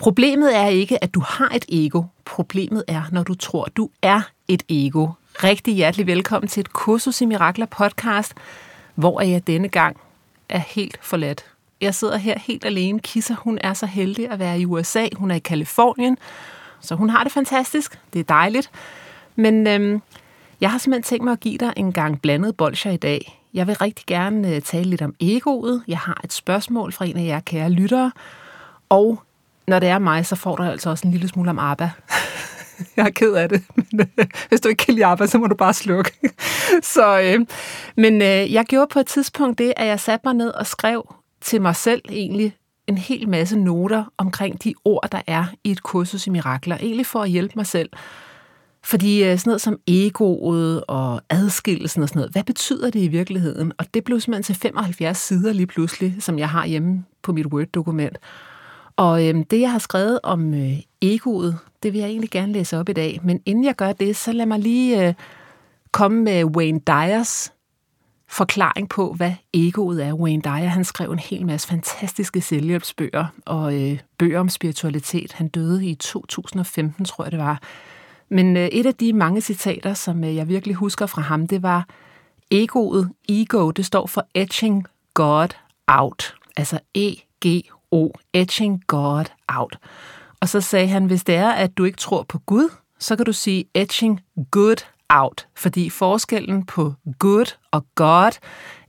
Problemet er ikke, at du har et ego. Problemet er, når du tror, du er et ego. Rigtig hjertelig velkommen til et kursus i Mirakler podcast, hvor jeg denne gang er helt forladt. Jeg sidder her helt alene. Kissa, hun er så heldig at være i USA. Hun er i Kalifornien, så hun har det fantastisk. Det er dejligt. Men øhm, jeg har simpelthen tænkt mig at give dig en gang blandet bolcher i dag. Jeg vil rigtig gerne øh, tale lidt om egoet. Jeg har et spørgsmål fra en af jer kære lyttere. Og når det er mig, så får du altså også en lille smule om ABBA. jeg er ked af det, men øh, hvis du ikke kan lide ABBA, så må du bare slukke. så, øh, men øh, jeg gjorde på et tidspunkt det, at jeg satte mig ned og skrev til mig selv egentlig en hel masse noter omkring de ord, der er i et kursus i mirakler, egentlig for at hjælpe mig selv. Fordi øh, sådan noget som egoet og adskillelsen og sådan noget, hvad betyder det i virkeligheden? Og det blev simpelthen til 75 sider lige pludselig, som jeg har hjemme på mit Word-dokument. Og øhm, det, jeg har skrevet om øh, egoet, det vil jeg egentlig gerne læse op i dag. Men inden jeg gør det, så lad mig lige øh, komme med Wayne Dyers forklaring på, hvad egoet er. Wayne Dyer, han skrev en hel masse fantastiske selvhjælpsbøger og øh, bøger om spiritualitet. Han døde i 2015, tror jeg det var. Men øh, et af de mange citater, som øh, jeg virkelig husker fra ham, det var, egoet, ego, det står for etching God out. Altså E-G O, etching God out. Og så sagde han, hvis det er, at du ikke tror på Gud, så kan du sige etching good out. Fordi forskellen på good og God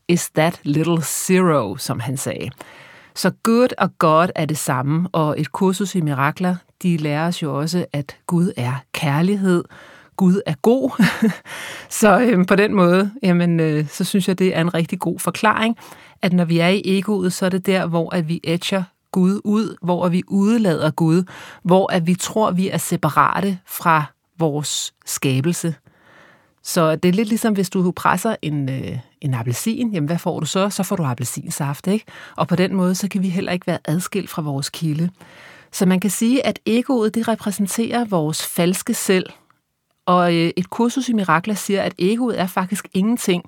is that little zero, som han sagde. Så good og God er det samme, og et kursus i mirakler, de lærer os jo også, at Gud er kærlighed, Gud er god. så øhm, på den måde, jamen, øh, så synes jeg, det er en rigtig god forklaring, at når vi er i egoet, så er det der, hvor at vi etcher Gud ud, hvor vi udlader Gud, hvor at vi tror, vi er separate fra vores skabelse. Så det er lidt ligesom, hvis du presser en, øh, en appelsin, jamen hvad får du så? Så får du appelsinsaft, ikke? Og på den måde, så kan vi heller ikke være adskilt fra vores kilde. Så man kan sige, at egoet, det repræsenterer vores falske selv. Og øh, et kursus i mirakler siger, at egoet er faktisk ingenting,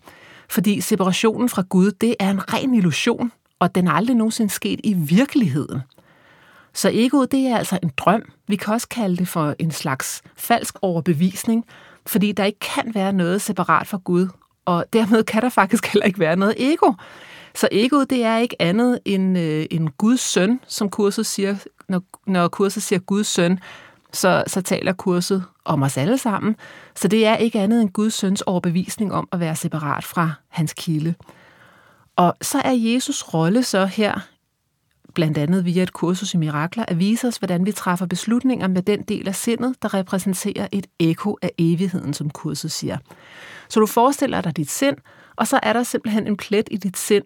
fordi separationen fra Gud, det er en ren illusion, og den er aldrig nogensinde sket i virkeligheden. Så egoet, det er altså en drøm. Vi kan også kalde det for en slags falsk overbevisning, fordi der ikke kan være noget separat fra Gud, og dermed kan der faktisk heller ikke være noget ego. Så egoet, det er ikke andet end øh, en Guds søn, som kurset siger, når, når kurset siger Guds søn, så, så taler kurset om os alle sammen. Så det er ikke andet end Guds søns overbevisning om at være separat fra hans kilde. Og så er Jesus rolle så her, blandt andet via et kursus i mirakler, at vise os, hvordan vi træffer beslutninger med den del af sindet, der repræsenterer et ekko af evigheden, som kurset siger. Så du forestiller dig dit sind, og så er der simpelthen en plet i dit sind,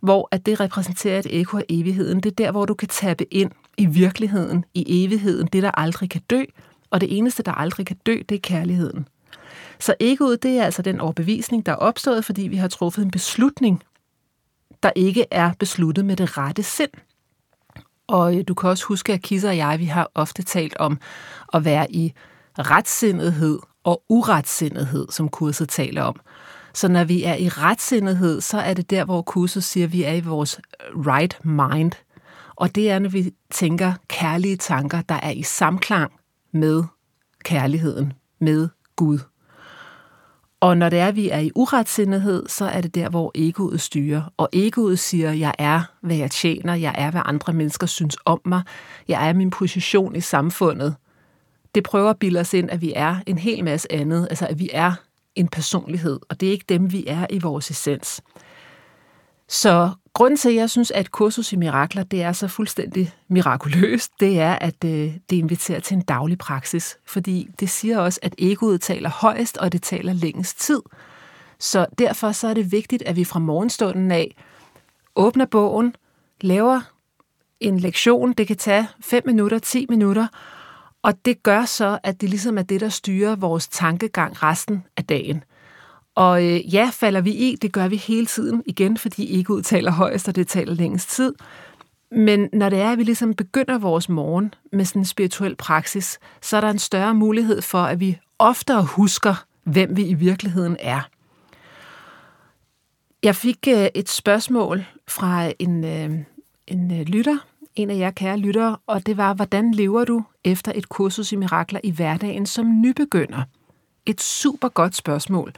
hvor at det repræsenterer et ekko af evigheden. Det er der, hvor du kan tabe ind i virkeligheden, i evigheden, det der aldrig kan dø, og det eneste, der aldrig kan dø, det er kærligheden. Så egoet, det er altså den overbevisning, der er opstået, fordi vi har truffet en beslutning, der ikke er besluttet med det rette sind. Og øh, du kan også huske, at Kisse og jeg, vi har ofte talt om at være i retsindighed og uretsindighed, som kurset taler om. Så når vi er i retsindighed, så er det der, hvor kurset siger, at vi er i vores right mind. Og det er, når vi tænker kærlige tanker, der er i samklang med kærligheden, med Gud. Og når det er, at vi er i uretsindighed, så er det der, hvor egoet styrer. Og egoet siger, jeg er, hvad jeg tjener, jeg er, hvad andre mennesker synes om mig, jeg er min position i samfundet. det prøver at bilde os ind, at vi er en hel masse andet, altså at vi er en personlighed, og det er ikke dem, vi er i vores essens. Så grunden til, at jeg synes, at kursus i mirakler, det er så fuldstændig mirakuløst, det er, at øh, det inviterer til en daglig praksis. Fordi det siger også, at egoet taler højst, og det taler længst tid. Så derfor så er det vigtigt, at vi fra morgenstunden af åbner bogen, laver en lektion. Det kan tage 5 minutter, 10 minutter, og det gør så, at det ligesom er det, der styrer vores tankegang resten af dagen. Og øh, ja, falder vi i, det gør vi hele tiden igen, fordi ikke udtaler højst, og det taler længst tid. Men når det er, at vi ligesom begynder vores morgen med sådan en spirituel praksis, så er der en større mulighed for, at vi oftere husker, hvem vi i virkeligheden er. Jeg fik øh, et spørgsmål fra en, øh, en øh, lytter, en af jer kære lyttere, og det var, hvordan lever du efter et kursus i mirakler i hverdagen som nybegynder? Et super godt spørgsmål.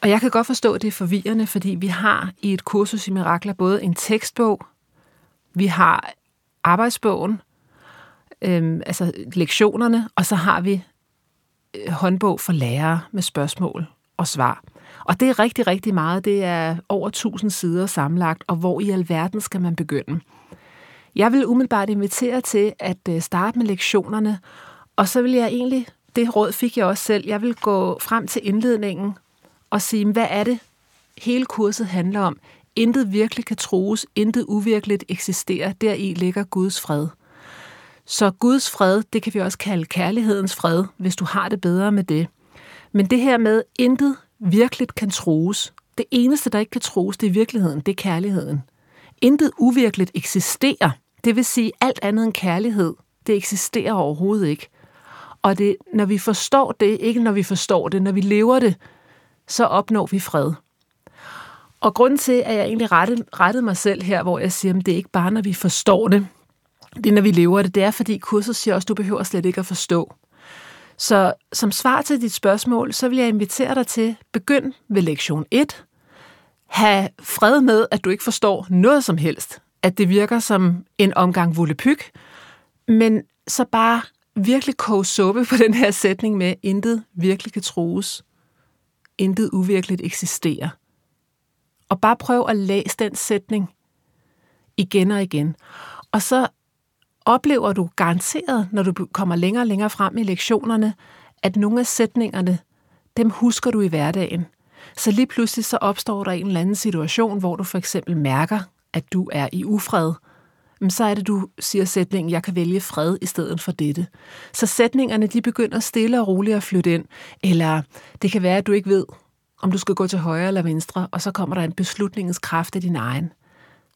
Og jeg kan godt forstå, at det er forvirrende, fordi vi har i et kursus i mirakler både en tekstbog, vi har arbejdsbogen, øhm, altså lektionerne, og så har vi øh, håndbog for lærere med spørgsmål og svar. Og det er rigtig, rigtig meget. Det er over 1000 sider sammenlagt, og hvor i alverden skal man begynde? Jeg vil umiddelbart invitere til at øh, starte med lektionerne, og så vil jeg egentlig, det råd fik jeg også selv, jeg vil gå frem til indledningen og sige, hvad er det, hele kurset handler om? Intet virkelig kan troes, intet uvirkeligt eksisterer, deri ligger Guds fred. Så Guds fred, det kan vi også kalde kærlighedens fred, hvis du har det bedre med det. Men det her med, intet virkelig kan troes, det eneste, der ikke kan troes, det er virkeligheden, det er kærligheden. Intet uvirkeligt eksisterer, det vil sige alt andet end kærlighed, det eksisterer overhovedet ikke. Og det, når vi forstår det, ikke når vi forstår det, når vi lever det, så opnår vi fred. Og grund til, at jeg egentlig rettede, rettede mig selv her, hvor jeg siger, at det er ikke bare, når vi forstår det, det er, når vi lever det, det er, fordi kurset siger også, at du behøver slet ikke at forstå. Så som svar til dit spørgsmål, så vil jeg invitere dig til, begynd ved lektion 1. Ha' fred med, at du ikke forstår noget som helst. At det virker som en omgang vullepyg. Men så bare virkelig koge suppe på den her sætning med, intet virkelig kan trues intet uvirkeligt eksisterer. Og bare prøv at læse den sætning igen og igen. Og så oplever du garanteret, når du kommer længere og længere frem i lektionerne, at nogle af sætningerne, dem husker du i hverdagen. Så lige pludselig så opstår der en eller anden situation, hvor du for eksempel mærker, at du er i ufred, så er det, du siger sætningen, jeg kan vælge fred i stedet for dette. Så sætningerne, de begynder stille og roligt at flytte ind. Eller det kan være, at du ikke ved, om du skal gå til højre eller venstre, og så kommer der en beslutningskraft af din egen.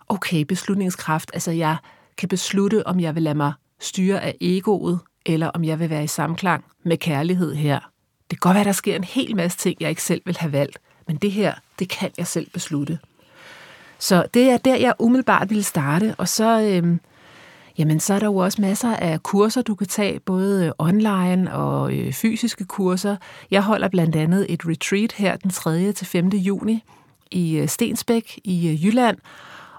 Okay, beslutningskraft, altså jeg kan beslutte, om jeg vil lade mig styre af egoet, eller om jeg vil være i samklang med kærlighed her. Det kan godt være, at der sker en hel masse ting, jeg ikke selv vil have valgt, men det her, det kan jeg selv beslutte. Så det er der, jeg umiddelbart ville starte. Og så, øh, jamen, så er der jo også masser af kurser, du kan tage, både øh, online og øh, fysiske kurser. Jeg holder blandt andet et retreat her den 3. til 5. juni i øh, Stensbæk i øh, Jylland.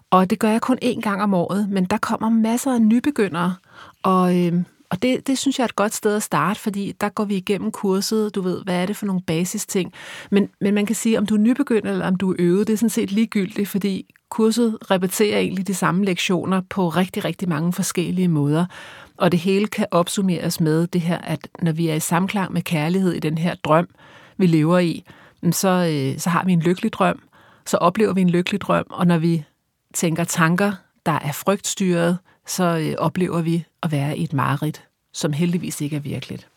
Og det gør jeg kun én gang om året, men der kommer masser af nybegyndere, og øh, og det, det synes jeg er et godt sted at starte, fordi der går vi igennem kurset, du ved, hvad er det for nogle basisting. Men, men man kan sige, om du er nybegynder eller om du er øvet, det er sådan set ligegyldigt, fordi kurset repeterer egentlig de samme lektioner på rigtig, rigtig mange forskellige måder. Og det hele kan opsummeres med det her, at når vi er i samklang med kærlighed i den her drøm, vi lever i, så, øh, så har vi en lykkelig drøm, så oplever vi en lykkelig drøm, og når vi tænker tanker, der er frygtstyret, så øh, oplever vi at være i et mareridt, som heldigvis ikke er virkeligt.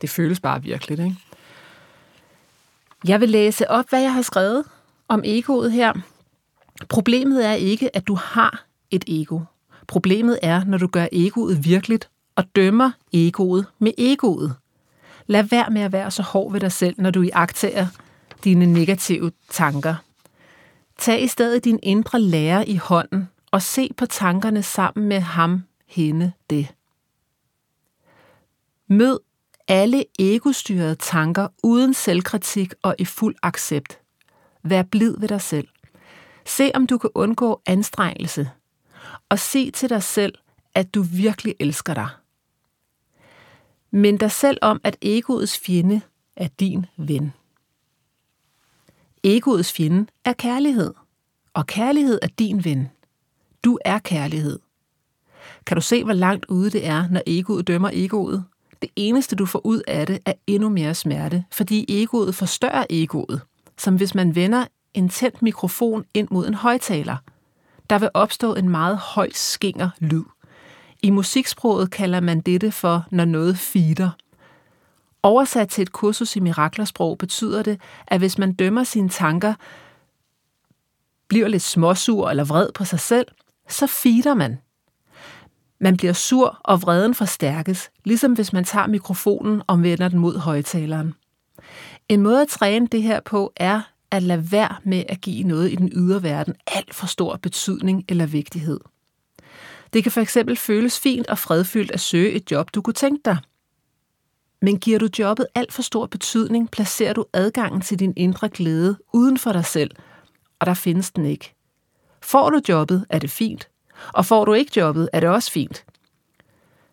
Det føles bare virkeligt, ikke? Jeg vil læse op, hvad jeg har skrevet om egoet her. Problemet er ikke, at du har et ego. Problemet er, når du gør egoet virkeligt og dømmer egoet med egoet. Lad være med at være så hård ved dig selv, når du iagtager dine negative tanker. Tag i stedet din indre lærer i hånden og se på tankerne sammen med ham, hende, det. Mød alle egostyrede tanker uden selvkritik og i fuld accept. Vær blid ved dig selv. Se om du kan undgå anstrengelse. Og se til dig selv, at du virkelig elsker dig. Mind dig selv om, at egoets fjende er din ven. Egoets fjende er kærlighed, og kærlighed er din ven. Du er kærlighed. Kan du se, hvor langt ude det er, når egoet dømmer egoet? Det eneste, du får ud af det, er endnu mere smerte, fordi egoet forstørrer egoet, som hvis man vender en tændt mikrofon ind mod en højtaler. Der vil opstå en meget høj skinger lyd. I musiksproget kalder man dette for, når noget feeder. Oversat til et kursus i miraklersprog betyder det, at hvis man dømmer sine tanker, bliver lidt småsur eller vred på sig selv, så feeder man. Man bliver sur, og vreden forstærkes, ligesom hvis man tager mikrofonen og vender den mod højtaleren. En måde at træne det her på er at lade være med at give noget i den ydre verden alt for stor betydning eller vigtighed. Det kan for eksempel føles fint og fredfyldt at søge et job, du kunne tænke dig. Men giver du jobbet alt for stor betydning, placerer du adgangen til din indre glæde uden for dig selv, og der findes den ikke. Får du jobbet, er det fint, og får du ikke jobbet, er det også fint.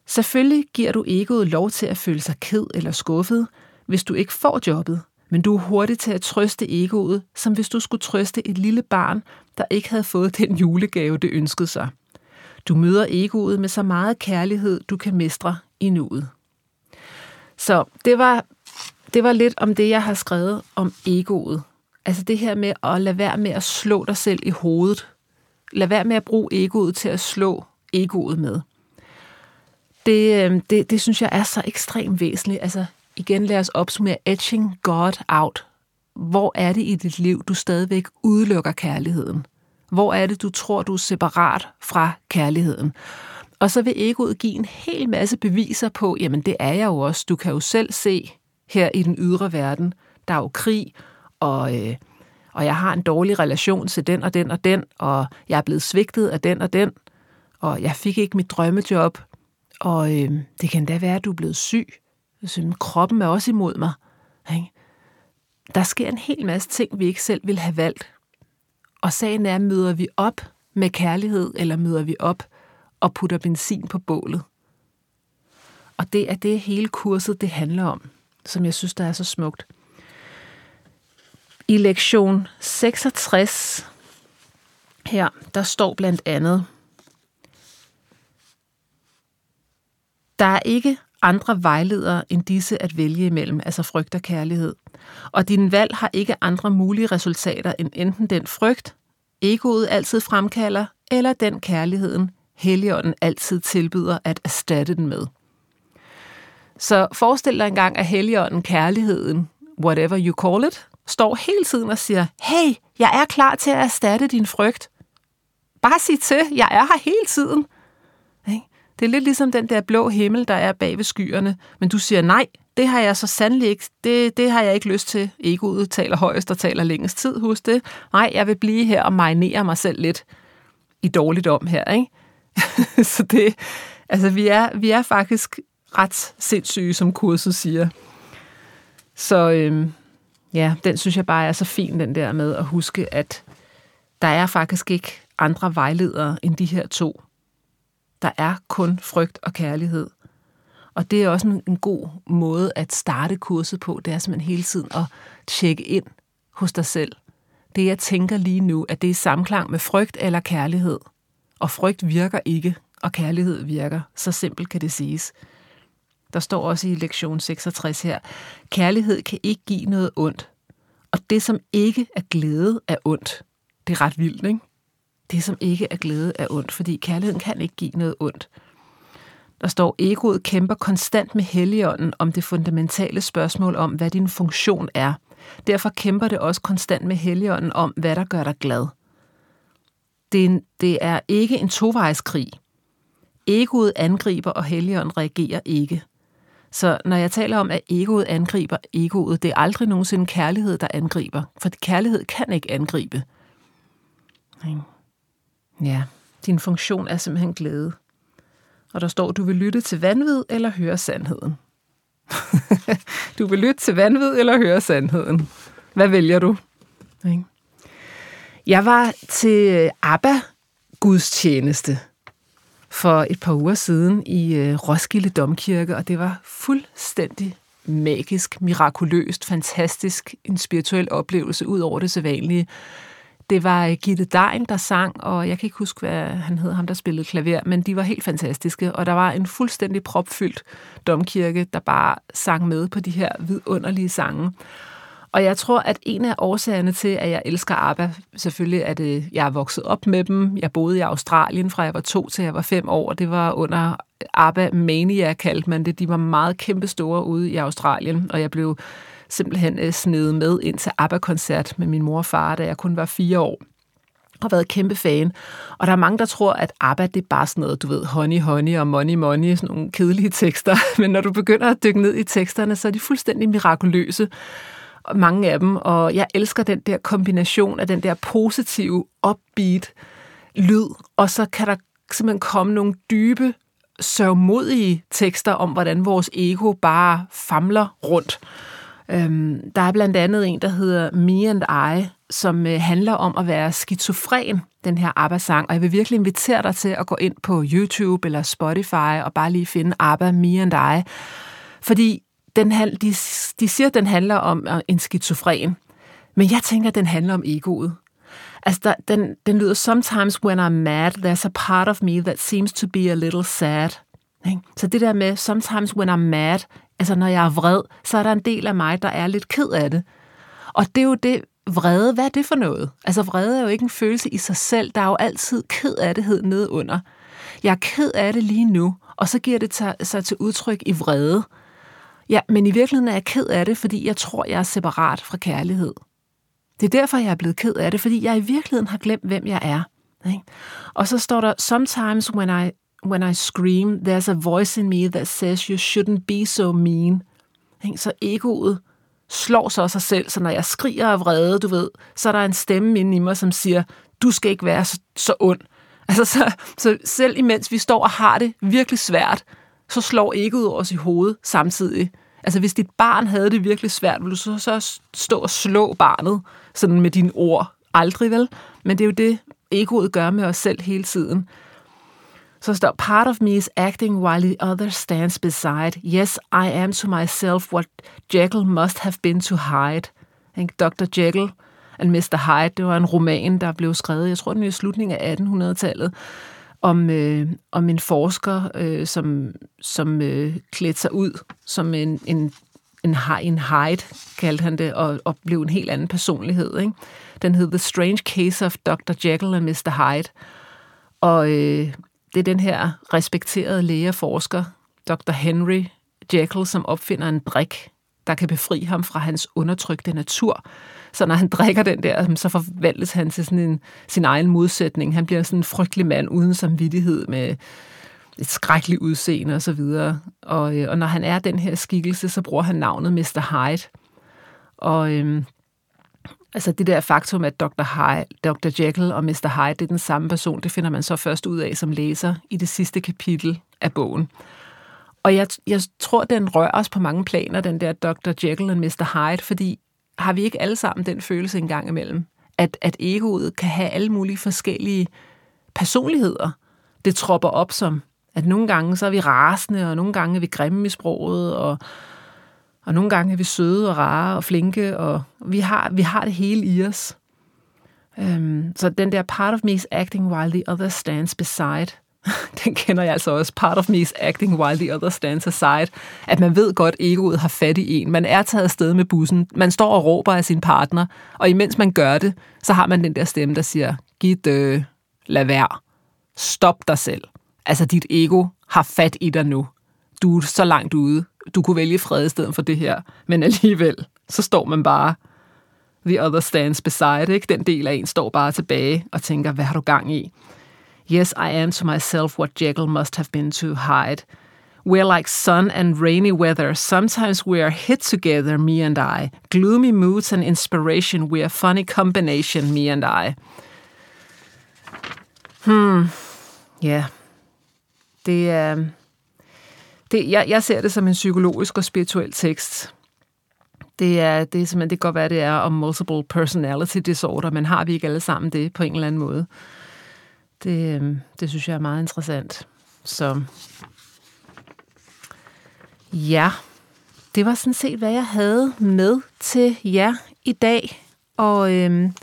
Selvfølgelig giver du egoet lov til at føle sig ked eller skuffet, hvis du ikke får jobbet, men du er hurtig til at trøste egoet, som hvis du skulle trøste et lille barn, der ikke havde fået den julegave, det ønskede sig. Du møder egoet med så meget kærlighed, du kan mestre i nuet. Så det var, det var lidt om det, jeg har skrevet om egoet. Altså det her med at lade være med at slå dig selv i hovedet. Lad være med at bruge egoet til at slå egoet med. Det, øh, det, det synes jeg er så ekstremt væsentligt. Altså igen lad os opsummere etching God out. Hvor er det i dit liv, du stadigvæk udelukker kærligheden? Hvor er det, du tror, du er separat fra kærligheden? Og så vil egoet give en hel masse beviser på, jamen det er jeg jo også. Du kan jo selv se her i den ydre verden, der er jo krig, og, øh, og jeg har en dårlig relation til den og den og den, og jeg er blevet svigtet af den og den, og jeg fik ikke mit drømmejob, og øh, det kan da være, at du er blevet syg. Så, kroppen er også imod mig. Ikke? Der sker en hel masse ting, vi ikke selv vil have valgt. Og sagen er, møder vi op med kærlighed, eller møder vi op og putter benzin på bålet? Og det er det hele kurset, det handler om, som jeg synes, der er så smukt. I lektion 66 her, der står blandt andet, der er ikke andre vejledere end disse at vælge imellem, altså frygt og kærlighed. Og din valg har ikke andre mulige resultater end enten den frygt, egoet altid fremkalder, eller den kærligheden, Helligånden altid tilbyder at erstatte den med. Så forestil dig engang, at Helligånden, kærligheden, whatever you call it, står hele tiden og siger, hey, jeg er klar til at erstatte din frygt. Bare sig til, jeg er her hele tiden. Det er lidt ligesom den der blå himmel, der er bag ved skyerne, men du siger nej, det har jeg så sandelig ikke, det, det har jeg ikke lyst til. Egoet taler højst og taler længst tid, husk det. Nej, jeg vil blive her og marinere mig selv lidt i dårligt om her, ikke? så det, altså vi er, vi er faktisk ret sindssyge, som kurset siger. Så øhm, ja, den synes jeg bare er så fin, den der med at huske, at der er faktisk ikke andre vejledere end de her to. Der er kun frygt og kærlighed. Og det er også en, en god måde at starte kurset på. Det er simpelthen hele tiden at tjekke ind hos dig selv. Det jeg tænker lige nu, at det er i samklang med frygt eller kærlighed. Og frygt virker ikke, og kærlighed virker. Så simpelt kan det siges. Der står også i lektion 66 her, kærlighed kan ikke give noget ondt. Og det, som ikke er glæde, er ondt. Det er ret vildt, ikke? Det, som ikke er glæde, er ondt, fordi kærligheden kan ikke give noget ondt. Der står, egoet kæmper konstant med helligånden om det fundamentale spørgsmål om, hvad din funktion er. Derfor kæmper det også konstant med helligånden om, hvad der gør dig glad. Det er, det er ikke en tovejskrig. Egoet angriber, og helligånden reagerer ikke. Så når jeg taler om, at egoet angriber egoet, det er aldrig nogensinde kærlighed, der angriber. For kærlighed kan ikke angribe. Ja, din funktion er simpelthen glæde. Og der står, du vil lytte til vanvid eller høre sandheden. du vil lytte til vanvid eller høre sandheden. Hvad vælger du? Jeg var til ABBA gudstjeneste for et par uger siden i øh, Roskilde Domkirke, og det var fuldstændig magisk, mirakuløst, fantastisk, en spirituel oplevelse ud over det sædvanlige. Det var øh, Gitte Dein, der sang, og jeg kan ikke huske, hvad han hed, ham der spillede klaver, men de var helt fantastiske, og der var en fuldstændig propfyldt domkirke, der bare sang med på de her vidunderlige sange. Og jeg tror, at en af årsagerne til, at jeg elsker ABBA, selvfølgelig er det, jeg er vokset op med dem. Jeg boede i Australien fra jeg var to til jeg var fem år. Det var under ABBA Mania, kaldte man det. De var meget kæmpe store ude i Australien, og jeg blev simpelthen øh, snedet med ind til ABBA-koncert med min mor og far, da jeg kun var fire år har været kæmpe fan. Og der er mange, der tror, at ABBA, det er bare sådan noget, du ved, honey, honey og money, money, sådan nogle kedelige tekster. Men når du begynder at dykke ned i teksterne, så er de fuldstændig mirakuløse mange af dem, og jeg elsker den der kombination af den der positive, upbeat lyd, og så kan der simpelthen komme nogle dybe, sørgmodige tekster om, hvordan vores ego bare famler rundt. Øhm, der er blandt andet en, der hedder Me and I, som øh, handler om at være skizofren, den her ABBA-sang, og jeg vil virkelig invitere dig til at gå ind på YouTube eller Spotify og bare lige finde ABBA Me and I, fordi den, de, de siger, at den handler om øh, en skizofren, men jeg tænker, at den handler om egoet. Altså, der, den, den lyder, sometimes when I'm mad, there's a part of me that seems to be a little sad. Ikke? Så det der med, sometimes when I'm mad, altså når jeg er vred, så er der en del af mig, der er lidt ked af det. Og det er jo det, vrede, hvad er det for noget? Altså vrede er jo ikke en følelse i sig selv, der er jo altid ked af det nede under. Jeg er ked af det lige nu, og så giver det sig til udtryk i vrede. Ja, men i virkeligheden er jeg ked af det, fordi jeg tror, jeg er separat fra kærlighed. Det er derfor, jeg er blevet ked af det, fordi jeg i virkeligheden har glemt, hvem jeg er. Ikke? Og så står der, sometimes when I, when I scream, there's a voice in me that says you shouldn't be so mean. Ikke? Så egoet slår så sig selv, så når jeg skriger af vrede, du ved, så er der en stemme inde i mig, som siger, du skal ikke være så, så ond. Altså, så, så selv imens vi står og har det virkelig svært, så slår egoet os i hovedet samtidig. Altså hvis dit barn havde det virkelig svært, ville du så, så stå og slå barnet sådan med dine ord? Aldrig vel? Men det er jo det, egoet gør med os selv hele tiden. Så står, part of me is acting while the other stands beside. Yes, I am to myself what Jekyll must have been to Hyde. Dr. Jekyll and Mr. Hyde, det var en roman, der blev skrevet, jeg tror, den er i slutningen af 1800-tallet, om, øh, om en forsker, øh, som, som øh, klædte sig ud som en, en, en, en hide, kaldte han det, og, og blev en helt anden personlighed. Ikke? Den hed The Strange Case of Dr. Jekyll and Mr. Hyde. Og øh, det er den her respekterede lægeforsker, Dr. Henry Jekyll, som opfinder en brik, der kan befri ham fra hans undertrykte natur. Så når han drikker den der, så forvandles han til sådan en, sin egen modsætning. Han bliver sådan en frygtelig mand uden samvittighed med et skrækkeligt udseende osv. Og, og, øh, og når han er den her skikkelse, så bruger han navnet Mr. Hyde. Og øhm, altså det der faktum, at Dr. Hyde, Dr. Jekyll og Mr. Hyde, det er den samme person, det finder man så først ud af som læser i det sidste kapitel af bogen. Og jeg, jeg tror, den rører os på mange planer, den der Dr. Jekyll og Mr. Hyde, fordi har vi ikke alle sammen den følelse en gang imellem, at, at egoet kan have alle mulige forskellige personligheder. Det tropper op som, at nogle gange så er vi rasende, og nogle gange er vi grimme i sproget, og, og nogle gange er vi søde og rare og flinke, og vi har, vi har det hele i os. Um, så den der part of me is acting while the other stands beside, den kender jeg altså også. Part of me is acting while the other stands aside. At man ved godt, egoet har fat i en. Man er taget afsted med bussen. Man står og råber af sin partner. Og imens man gør det, så har man den der stemme, der siger, giv lad være. Stop dig selv. Altså, dit ego har fat i dig nu. Du er så langt ude. Du kunne vælge fred i stedet for det her. Men alligevel, så står man bare the other stands beside, ikke? Den del af en står bare tilbage og tænker, hvad har du gang i? Yes, I am to myself what Jekyll must have been to Hyde. We're like sun and rainy weather. Sometimes we are hit together, me and I. Gloomy moods and inspiration, we are funny combination, me and I. Hmm, ja. Yeah. Det er... Det, jeg, jeg ser det som en psykologisk og spirituel tekst. Det er, det er simpelthen, det kan godt være, det er om multiple personality disorder, men har vi ikke alle sammen det på en eller anden måde? Det, øhm, det synes jeg er meget interessant. Så ja, det var sådan set, hvad jeg havde med til jer i dag. Og øhm,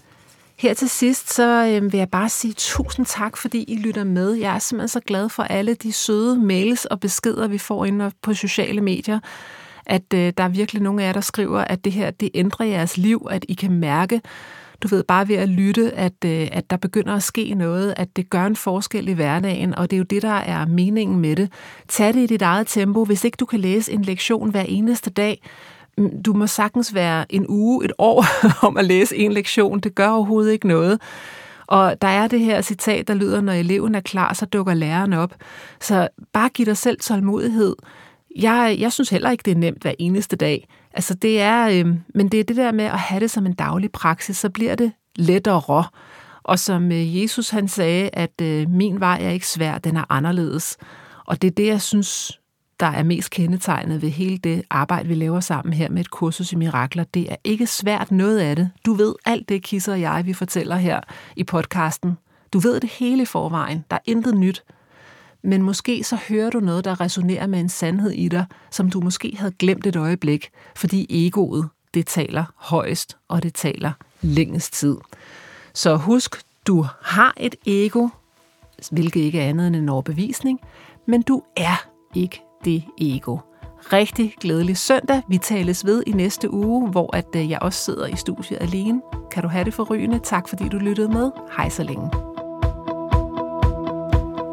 her til sidst, så øhm, vil jeg bare sige tusind tak, fordi I lytter med. Jeg er simpelthen så glad for alle de søde mails og beskeder, vi får ind på sociale medier. At øh, der er virkelig nogle af jer, der skriver, at det her, det ændrer jeres liv, at I kan mærke, du ved, bare ved at lytte, at, øh, at der begynder at ske noget, at det gør en forskel i hverdagen, og det er jo det, der er meningen med det. Tag det i dit eget tempo. Hvis ikke du kan læse en lektion hver eneste dag, mm, du må sagtens være en uge, et år om at læse en lektion. Det gør overhovedet ikke noget. Og der er det her citat, der lyder, når eleven er klar, så dukker læreren op. Så bare giv dig selv tålmodighed. Jeg, jeg synes heller ikke, det er nemt hver eneste dag. Altså det er, øh, men det er det der med at have det som en daglig praksis, så bliver det lettere. Og som øh, Jesus han sagde, at øh, min vej er ikke svær, den er anderledes. Og det er det, jeg synes, der er mest kendetegnet ved hele det arbejde, vi laver sammen her med et kursus i mirakler. Det er ikke svært noget af det. Du ved alt det, Kisser og jeg, vi fortæller her i podcasten. Du ved det hele i forvejen. Der er intet nyt men måske så hører du noget, der resonerer med en sandhed i dig, som du måske havde glemt et øjeblik, fordi egoet, det taler højst, og det taler længst tid. Så husk, du har et ego, hvilket ikke er andet end en overbevisning, men du er ikke det ego. Rigtig glædelig søndag. Vi tales ved i næste uge, hvor at øh, jeg også sidder i studiet alene. Kan du have det forrygende? Tak fordi du lyttede med. Hej så længe.